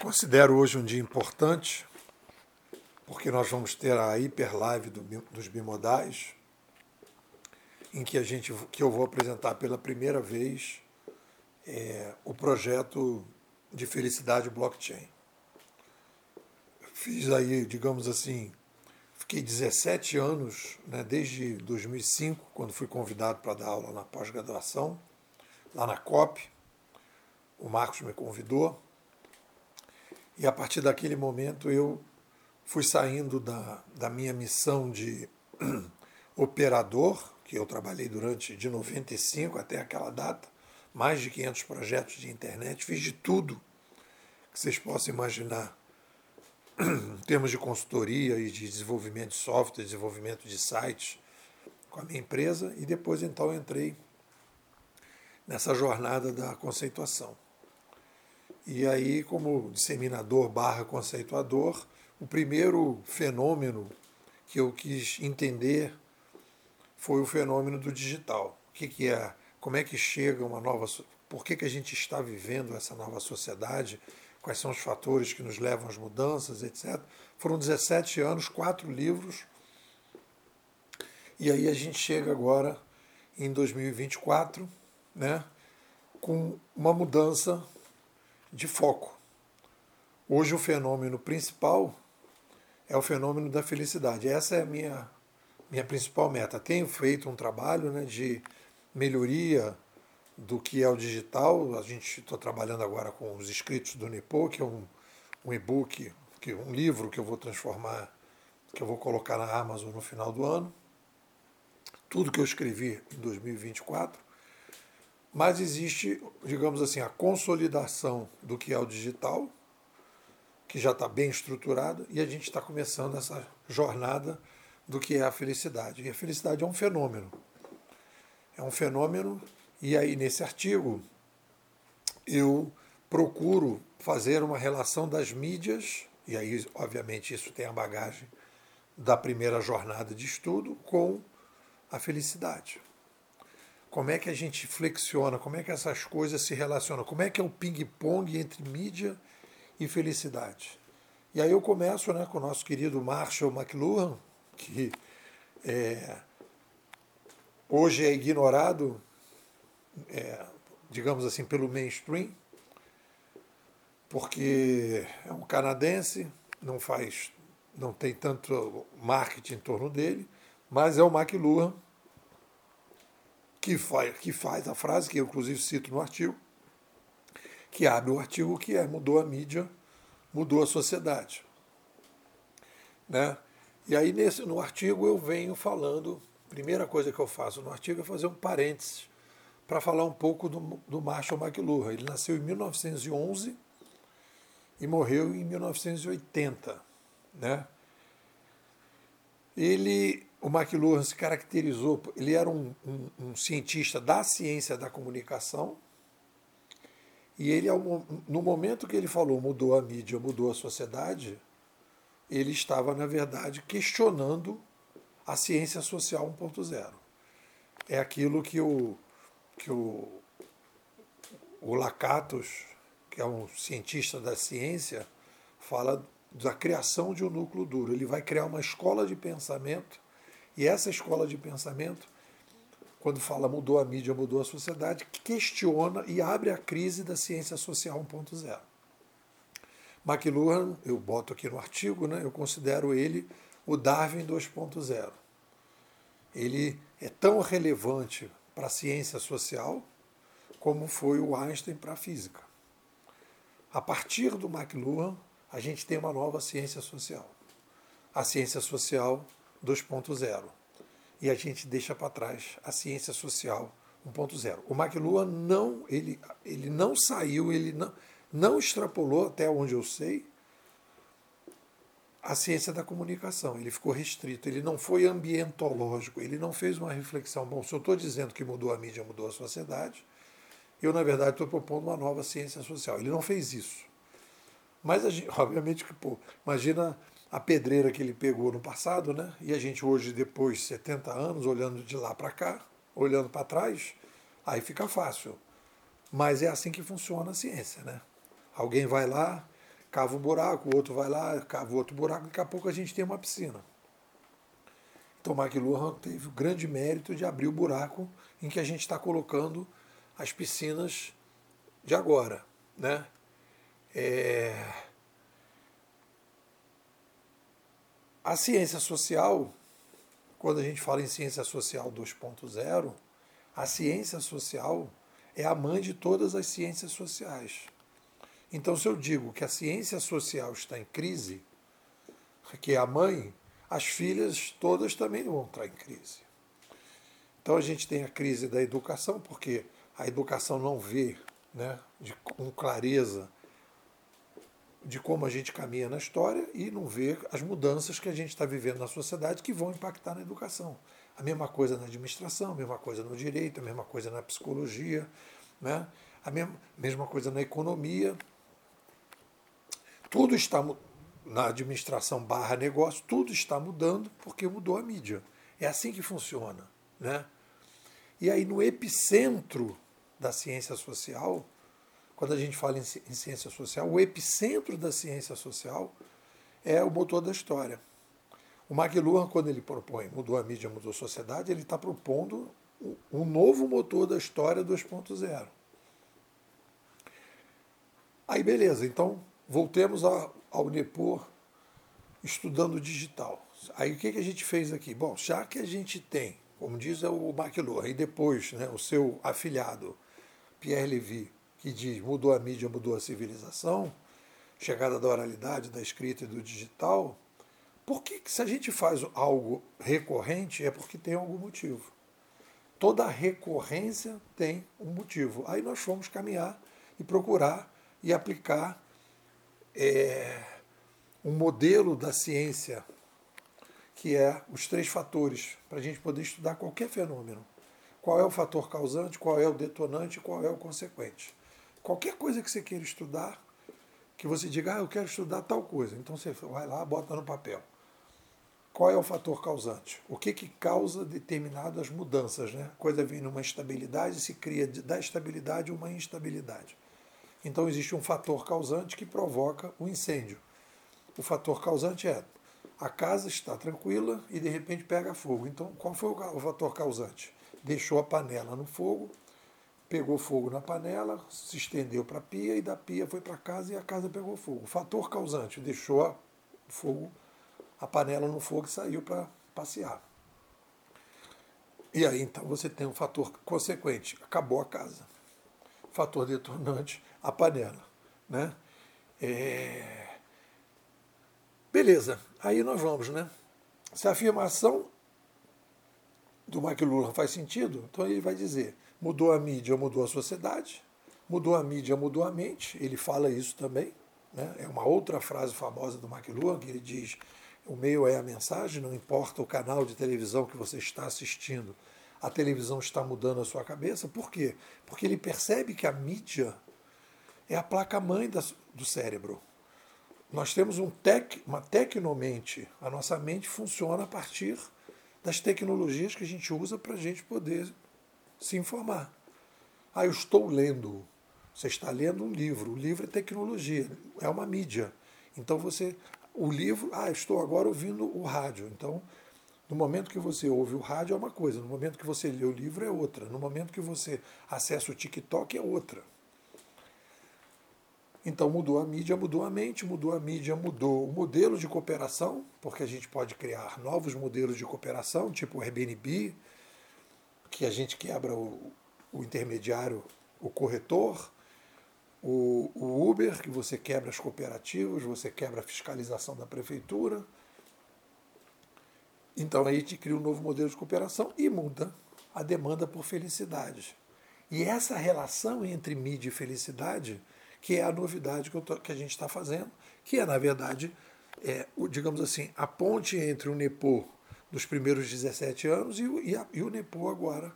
Considero hoje um dia importante, porque nós vamos ter a hiper live do, dos bimodais, em que a gente que eu vou apresentar pela primeira vez é, o projeto de felicidade blockchain. Fiz aí, digamos assim, fiquei 17 anos, né, desde 2005, quando fui convidado para dar aula na pós-graduação, lá na COP. O Marcos me convidou e a partir daquele momento eu fui saindo da, da minha missão de operador, que eu trabalhei durante de 95 até aquela data, mais de 500 projetos de internet, fiz de tudo que vocês possam imaginar em termos de consultoria e de desenvolvimento de software, desenvolvimento de sites com a minha empresa e depois então entrei nessa jornada da conceituação. E aí, como disseminador barra conceituador, o primeiro fenômeno que eu quis entender foi o fenômeno do digital. O que, que é? Como é que chega uma nova. Por que, que a gente está vivendo essa nova sociedade? Quais são os fatores que nos levam às mudanças, etc. Foram 17 anos, quatro livros. E aí a gente chega agora em 2024, né, com uma mudança de foco. Hoje o fenômeno principal é o fenômeno da felicidade. Essa é a minha, minha principal meta. Tenho feito um trabalho né, de melhoria do que é o digital. A gente está trabalhando agora com os escritos do Nipo, que é um, um e-book, que, um livro que eu vou transformar, que eu vou colocar na Amazon no final do ano. Tudo que eu escrevi em 2024 mas existe, digamos assim, a consolidação do que é o digital, que já está bem estruturado, e a gente está começando essa jornada do que é a felicidade. E a felicidade é um fenômeno. É um fenômeno, e aí nesse artigo eu procuro fazer uma relação das mídias, e aí, obviamente, isso tem a bagagem da primeira jornada de estudo, com a felicidade. Como é que a gente flexiona, como é que essas coisas se relacionam, como é que é o ping-pong entre mídia e felicidade. E aí eu começo né, com o nosso querido Marshall McLuhan, que é, hoje é ignorado, é, digamos assim, pelo mainstream, porque é um canadense, não faz, não tem tanto marketing em torno dele, mas é o McLuhan que faz, que faz a frase, que eu inclusive cito no artigo, que abre o artigo que é mudou a mídia, mudou a sociedade. Né? E aí nesse, no artigo eu venho falando, primeira coisa que eu faço no artigo é fazer um parênteses para falar um pouco do, do Marshall McLuhan. Ele nasceu em 1911 e morreu em 1980. Né? Ele o McLuhan se caracterizou, ele era um, um, um, cientista da ciência da comunicação, e ele, no momento que ele falou mudou a mídia, mudou a sociedade, ele estava, na verdade, questionando a ciência social 1.0. É aquilo que o, que o, o Lakatos, que é um cientista da ciência, fala da criação de um núcleo duro. Ele vai criar uma escola de pensamento e essa escola de pensamento, quando fala mudou a mídia, mudou a sociedade, questiona e abre a crise da ciência social 1.0. McLuhan, eu boto aqui no artigo, né, eu considero ele o Darwin 2.0. Ele é tão relevante para a ciência social como foi o Einstein para a física. A partir do McLuhan, a gente tem uma nova ciência social. A ciência social 2.0. E a gente deixa para trás a ciência social 1.0. O McLuhan não, ele, ele não saiu, ele não, não extrapolou, até onde eu sei, a ciência da comunicação. Ele ficou restrito, ele não foi ambientológico, ele não fez uma reflexão. Bom, se eu estou dizendo que mudou a mídia, mudou a sociedade, eu, na verdade, estou propondo uma nova ciência social. Ele não fez isso. Mas, gente, obviamente, que, pô, imagina a pedreira que ele pegou no passado, né? E a gente hoje, depois de 70 anos, olhando de lá para cá, olhando para trás, aí fica fácil. Mas é assim que funciona a ciência, né? Alguém vai lá, cava um buraco, o outro vai lá, cava outro buraco, daqui a pouco a gente tem uma piscina. Então McLuhan teve o grande mérito de abrir o buraco em que a gente está colocando as piscinas de agora. Né? É... A ciência social, quando a gente fala em ciência social 2.0, a ciência social é a mãe de todas as ciências sociais. Então, se eu digo que a ciência social está em crise, que é a mãe, as filhas todas também vão entrar em crise. Então, a gente tem a crise da educação, porque a educação não vê né, de, com clareza de como a gente caminha na história e não vê as mudanças que a gente está vivendo na sociedade que vão impactar na educação. A mesma coisa na administração, a mesma coisa no direito, a mesma coisa na psicologia, né? a mesma, mesma coisa na economia. Tudo está na administração barra negócio, tudo está mudando porque mudou a mídia. É assim que funciona. Né? E aí, no epicentro da ciência social, quando a gente fala em, em ciência social, o epicentro da ciência social é o motor da história. O McLuhan, quando ele propõe mudou a mídia, mudou a sociedade, ele está propondo um novo motor da história 2.0. Aí beleza, então voltemos ao Nepor estudando digital. Aí o que, que a gente fez aqui? Bom, já que a gente tem, como diz o McLuhan, e depois né, o seu afilhado, Pierre Levy, que diz mudou a mídia, mudou a civilização, chegada da oralidade, da escrita e do digital, por que, se a gente faz algo recorrente, é porque tem algum motivo. Toda recorrência tem um motivo. Aí nós fomos caminhar e procurar e aplicar é, um modelo da ciência, que é os três fatores, para a gente poder estudar qualquer fenômeno. Qual é o fator causante, qual é o detonante, qual é o consequente. Qualquer coisa que você queira estudar, que você diga, ah, eu quero estudar tal coisa. Então você vai lá, bota no papel. Qual é o fator causante? O que, que causa determinadas mudanças? Né? A coisa vem numa estabilidade e se cria da estabilidade uma instabilidade. Então existe um fator causante que provoca o incêndio. O fator causante é a casa está tranquila e de repente pega fogo. Então qual foi o fator causante? Deixou a panela no fogo, pegou fogo na panela, se estendeu para a pia e da pia foi para casa e a casa pegou fogo. O fator causante deixou o fogo, a panela no fogo e saiu para passear. E aí então você tem um fator consequente, acabou a casa. Fator detonante, a panela. Né? É... Beleza, aí nós vamos, né? Se a afirmação do McLuhan faz sentido, então ele vai dizer: mudou a mídia, mudou a sociedade, mudou a mídia, mudou a mente. Ele fala isso também. Né? É uma outra frase famosa do McLuhan que ele diz: o meio é a mensagem, não importa o canal de televisão que você está assistindo, a televisão está mudando a sua cabeça. Por quê? Porque ele percebe que a mídia é a placa-mãe do cérebro. Nós temos um tec, uma tecnomente. A nossa mente funciona a partir das tecnologias que a gente usa para a gente poder se informar. Ah, eu estou lendo. Você está lendo um livro. O livro é tecnologia, é uma mídia. Então você. O livro. Ah, estou agora ouvindo o rádio. Então, no momento que você ouve o rádio é uma coisa, no momento que você lê o livro é outra, no momento que você acessa o TikTok é outra. Então mudou a mídia, mudou a mente, mudou a mídia, mudou o modelo de cooperação, porque a gente pode criar novos modelos de cooperação, tipo o Airbnb, que a gente quebra o, o intermediário, o corretor, o, o, Uber, que você quebra as cooperativas, você quebra a fiscalização da prefeitura. Então aí a gente cria um novo modelo de cooperação e muda a demanda por felicidade. E essa relação entre mídia e felicidade que é a novidade que, tô, que a gente está fazendo, que é, na verdade, é, o, digamos assim, a ponte entre o NEPO dos primeiros 17 anos e e, a, e o NEPO agora,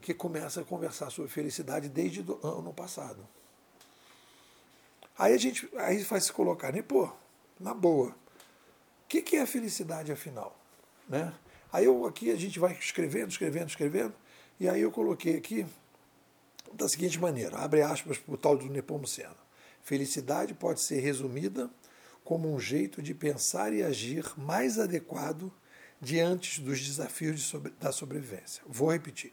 que começa a conversar sobre felicidade desde o ano passado. Aí a gente aí vai se colocar, NEPO, na boa, o que, que é felicidade afinal? Né? Aí eu aqui a gente vai escrevendo, escrevendo, escrevendo, e aí eu coloquei aqui da seguinte maneira, abre aspas para o tal do Nepomuceno. Felicidade pode ser resumida como um jeito de pensar e agir mais adequado diante dos desafios de sobre, da sobrevivência. Vou repetir.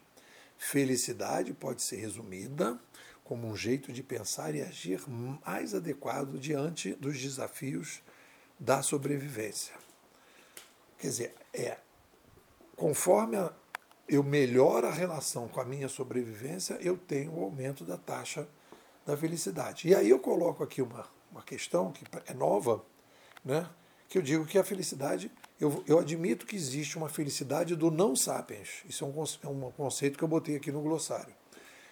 Felicidade pode ser resumida como um jeito de pensar e agir mais adequado diante dos desafios da sobrevivência. Quer dizer, é conforme a, eu melhoro a relação com a minha sobrevivência, eu tenho o aumento da taxa da felicidade. E aí eu coloco aqui uma, uma questão que é nova, né? que eu digo que a felicidade, eu, eu admito que existe uma felicidade do não sapiens. Isso é um, é um conceito que eu botei aqui no glossário.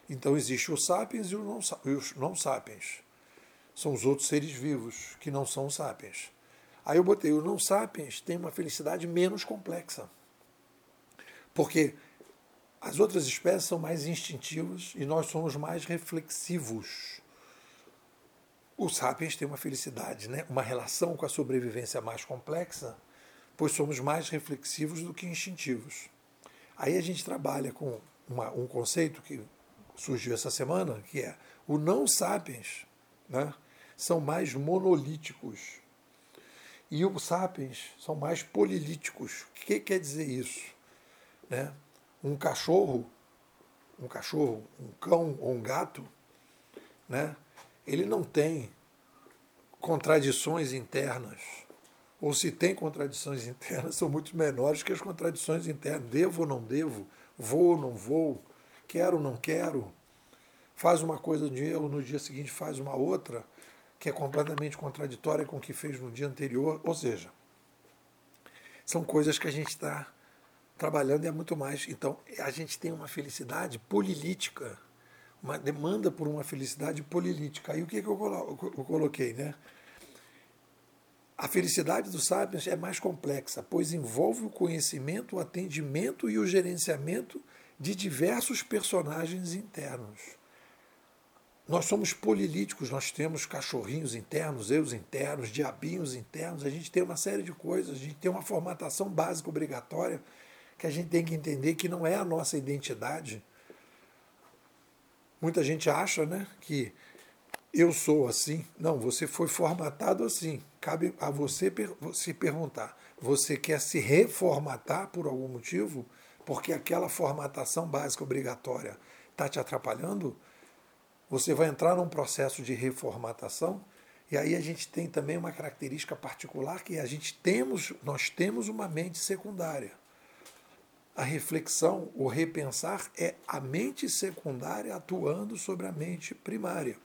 Então existe o sapiens e, o não, e os não sapiens. São os outros seres vivos que não são sapiens. Aí eu botei o não sapiens tem uma felicidade menos complexa. Porque as outras espécies são mais instintivas e nós somos mais reflexivos. Os sapiens têm uma felicidade, né? uma relação com a sobrevivência mais complexa, pois somos mais reflexivos do que instintivos. Aí a gente trabalha com uma, um conceito que surgiu essa semana, que é o não sapiens né? são mais monolíticos e os sapiens são mais polilíticos. O que quer dizer isso? Né? Um cachorro, um cachorro, um cão ou um gato, né, ele não tem contradições internas. Ou se tem contradições internas, são muito menores que as contradições internas. Devo ou não devo? Vou ou não vou? Quero ou não quero? Faz uma coisa no dia, no dia seguinte faz uma outra, que é completamente contraditória com o que fez no dia anterior. Ou seja, são coisas que a gente está trabalhando é muito mais. Então, a gente tem uma felicidade polilítica, uma demanda por uma felicidade polilítica. Aí o que, que eu, coloquei? Né? A felicidade dos sapiens é mais complexa, pois envolve o conhecimento, o atendimento e o gerenciamento de diversos personagens internos. Nós somos polilíticos, nós temos cachorrinhos internos, eus internos, diabinhos internos, a gente tem uma série de coisas, a gente tem uma formatação básica obrigatória que a gente tem que entender que não é a nossa identidade. Muita gente acha né, que eu sou assim. Não, você foi formatado assim. Cabe a você se perguntar: você quer se reformatar por algum motivo? Porque aquela formatação básica obrigatória está te atrapalhando? Você vai entrar num processo de reformatação e aí a gente tem também uma característica particular que a gente temos, nós temos uma mente secundária a reflexão, o repensar é a mente secundária atuando sobre a mente primária.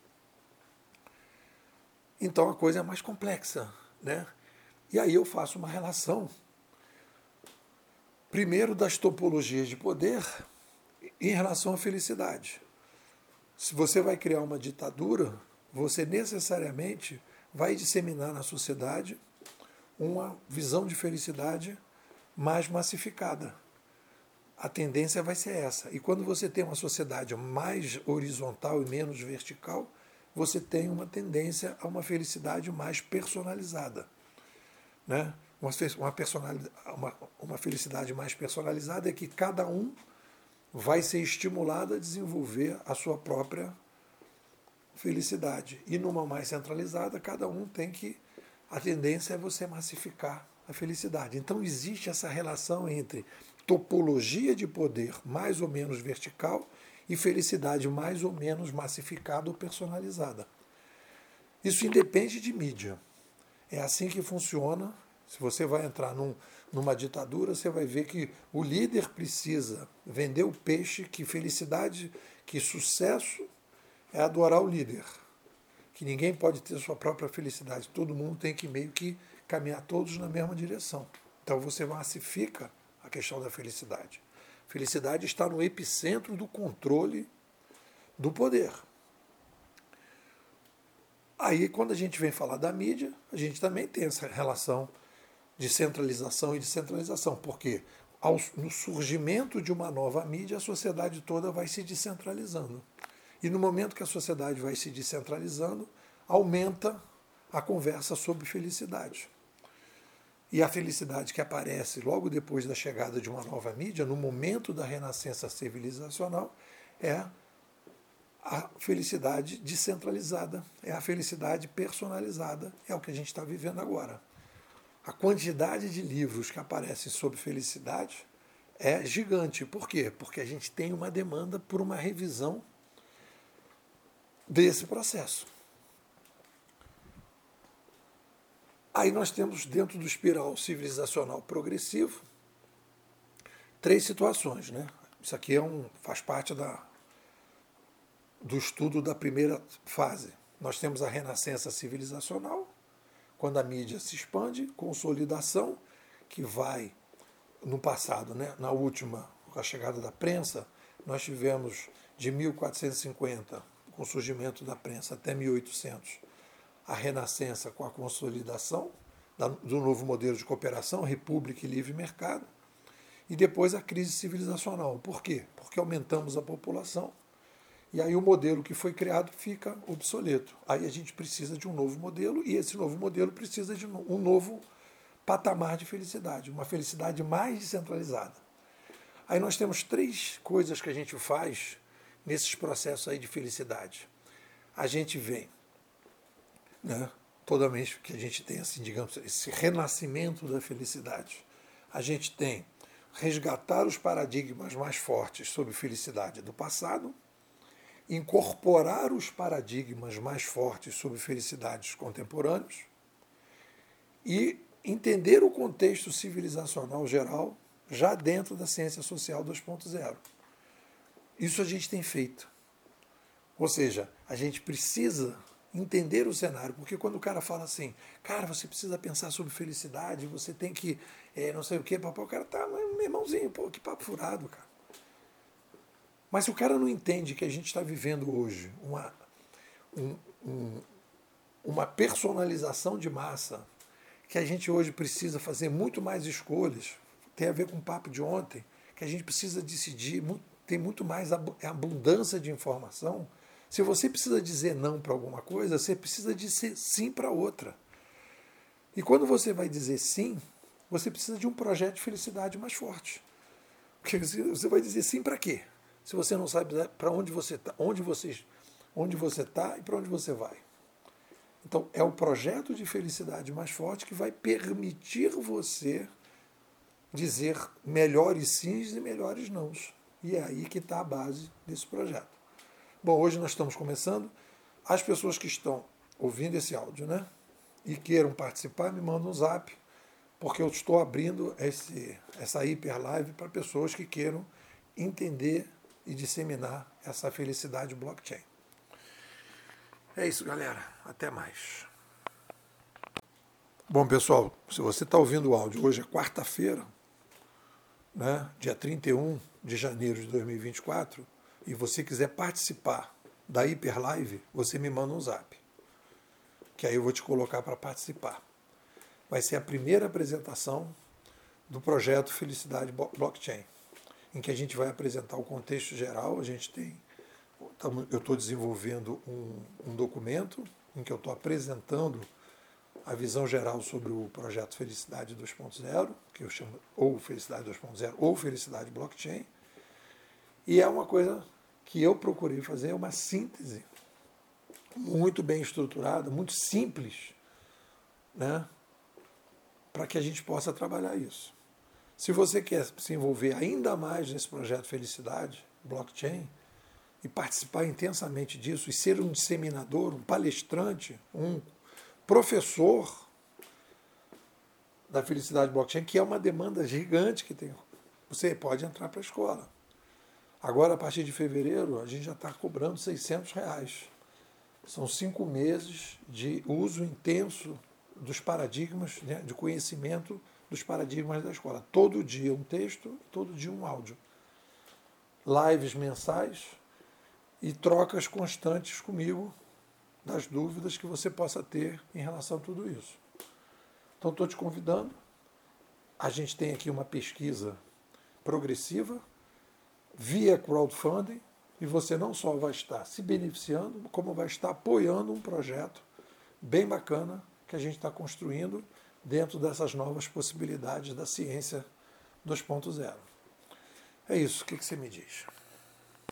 Então a coisa é mais complexa, né? E aí eu faço uma relação primeiro das topologias de poder em relação à felicidade. Se você vai criar uma ditadura, você necessariamente vai disseminar na sociedade uma visão de felicidade mais massificada a tendência vai ser essa. E quando você tem uma sociedade mais horizontal e menos vertical, você tem uma tendência a uma felicidade mais personalizada. Né? Uma, uma, uma, uma felicidade mais personalizada é que cada um vai ser estimulado a desenvolver a sua própria felicidade. E numa mais centralizada, cada um tem que. A tendência é você massificar a felicidade. Então existe essa relação entre topologia de poder mais ou menos vertical e felicidade mais ou menos massificada ou personalizada. Isso independe de mídia. É assim que funciona. Se você vai entrar num, numa ditadura, você vai ver que o líder precisa vender o peixe, que felicidade, que sucesso é adorar o líder. Que ninguém pode ter sua própria felicidade. Todo mundo tem que meio que caminhar todos na mesma direção. Então você massifica questão da felicidade. Felicidade está no epicentro do controle do poder. Aí, quando a gente vem falar da mídia, a gente também tem essa relação de centralização e descentralização, porque ao, no surgimento de uma nova mídia, a sociedade toda vai se descentralizando. E no momento que a sociedade vai se descentralizando, aumenta a conversa sobre felicidade. E a felicidade que aparece logo depois da chegada de uma nova mídia, no momento da renascença civilizacional, é a felicidade descentralizada, é a felicidade personalizada, é o que a gente está vivendo agora. A quantidade de livros que aparecem sobre felicidade é gigante. Por quê? Porque a gente tem uma demanda por uma revisão desse processo. Aí nós temos, dentro do espiral civilizacional progressivo, três situações. Né? Isso aqui é um, faz parte da, do estudo da primeira fase. Nós temos a renascença civilizacional, quando a mídia se expande, consolidação, que vai no passado, né? na última, com a chegada da prensa, nós tivemos de 1450, com o surgimento da prensa, até 1800, a renascença com a consolidação do novo modelo de cooperação, república e livre mercado, e depois a crise civilizacional. Por quê? Porque aumentamos a população e aí o modelo que foi criado fica obsoleto. Aí a gente precisa de um novo modelo e esse novo modelo precisa de um novo patamar de felicidade, uma felicidade mais descentralizada. Aí nós temos três coisas que a gente faz nesses processos aí de felicidade. A gente vem, né, toda vez que a gente tem assim, digamos, esse renascimento da felicidade, a gente tem resgatar os paradigmas mais fortes sobre felicidade do passado, incorporar os paradigmas mais fortes sobre felicidades contemporâneos e entender o contexto civilizacional geral já dentro da ciência social 2.0. Isso a gente tem feito. Ou seja, a gente precisa entender o cenário, porque quando o cara fala assim, cara, você precisa pensar sobre felicidade, você tem que, é, não sei o quê, papai, o cara tá, meu irmãozinho, pô, que papo furado, cara. Mas se o cara não entende que a gente está vivendo hoje uma, um, um, uma personalização de massa, que a gente hoje precisa fazer muito mais escolhas, tem a ver com o papo de ontem, que a gente precisa decidir, tem muito mais abundância de informação. Se você precisa dizer não para alguma coisa, você precisa dizer sim para outra. E quando você vai dizer sim, você precisa de um projeto de felicidade mais forte. Porque você vai dizer sim para quê? Se você não sabe para onde você está, onde você, onde você está e para onde você vai. Então, é o projeto de felicidade mais forte que vai permitir você dizer melhores sims e melhores nãos. E é aí que está a base desse projeto. Bom, hoje nós estamos começando. As pessoas que estão ouvindo esse áudio, né? E queiram participar, me mandam um zap, porque eu estou abrindo esse, essa hiper live para pessoas que queiram entender e disseminar essa felicidade blockchain. É isso, galera. Até mais. Bom, pessoal, se você está ouvindo o áudio, hoje é quarta-feira, né, dia 31 de janeiro de 2024, e você quiser participar da Hiper Live, você me manda um zap, que aí eu vou te colocar para participar. Vai ser a primeira apresentação do projeto Felicidade Blockchain, em que a gente vai apresentar o contexto geral. A gente tem, eu estou desenvolvendo um, um documento em que eu estou apresentando a visão geral sobre o projeto Felicidade 2.0, que eu chamo ou Felicidade 2.0 ou Felicidade Blockchain. E é uma coisa que eu procurei fazer, é uma síntese muito bem estruturada, muito simples, né, para que a gente possa trabalhar isso. Se você quer se envolver ainda mais nesse projeto Felicidade, blockchain, e participar intensamente disso, e ser um disseminador, um palestrante, um professor da felicidade blockchain, que é uma demanda gigante que tem. Você pode entrar para a escola. Agora, a partir de fevereiro, a gente já está cobrando 600 reais. São cinco meses de uso intenso dos paradigmas né, de conhecimento dos paradigmas da escola. Todo dia um texto, todo dia um áudio. Lives mensais e trocas constantes comigo das dúvidas que você possa ter em relação a tudo isso. Então, estou te convidando. A gente tem aqui uma pesquisa progressiva via crowdfunding e você não só vai estar se beneficiando, como vai estar apoiando um projeto bem bacana que a gente está construindo dentro dessas novas possibilidades da ciência 2.0. É isso, o que, que você me diz?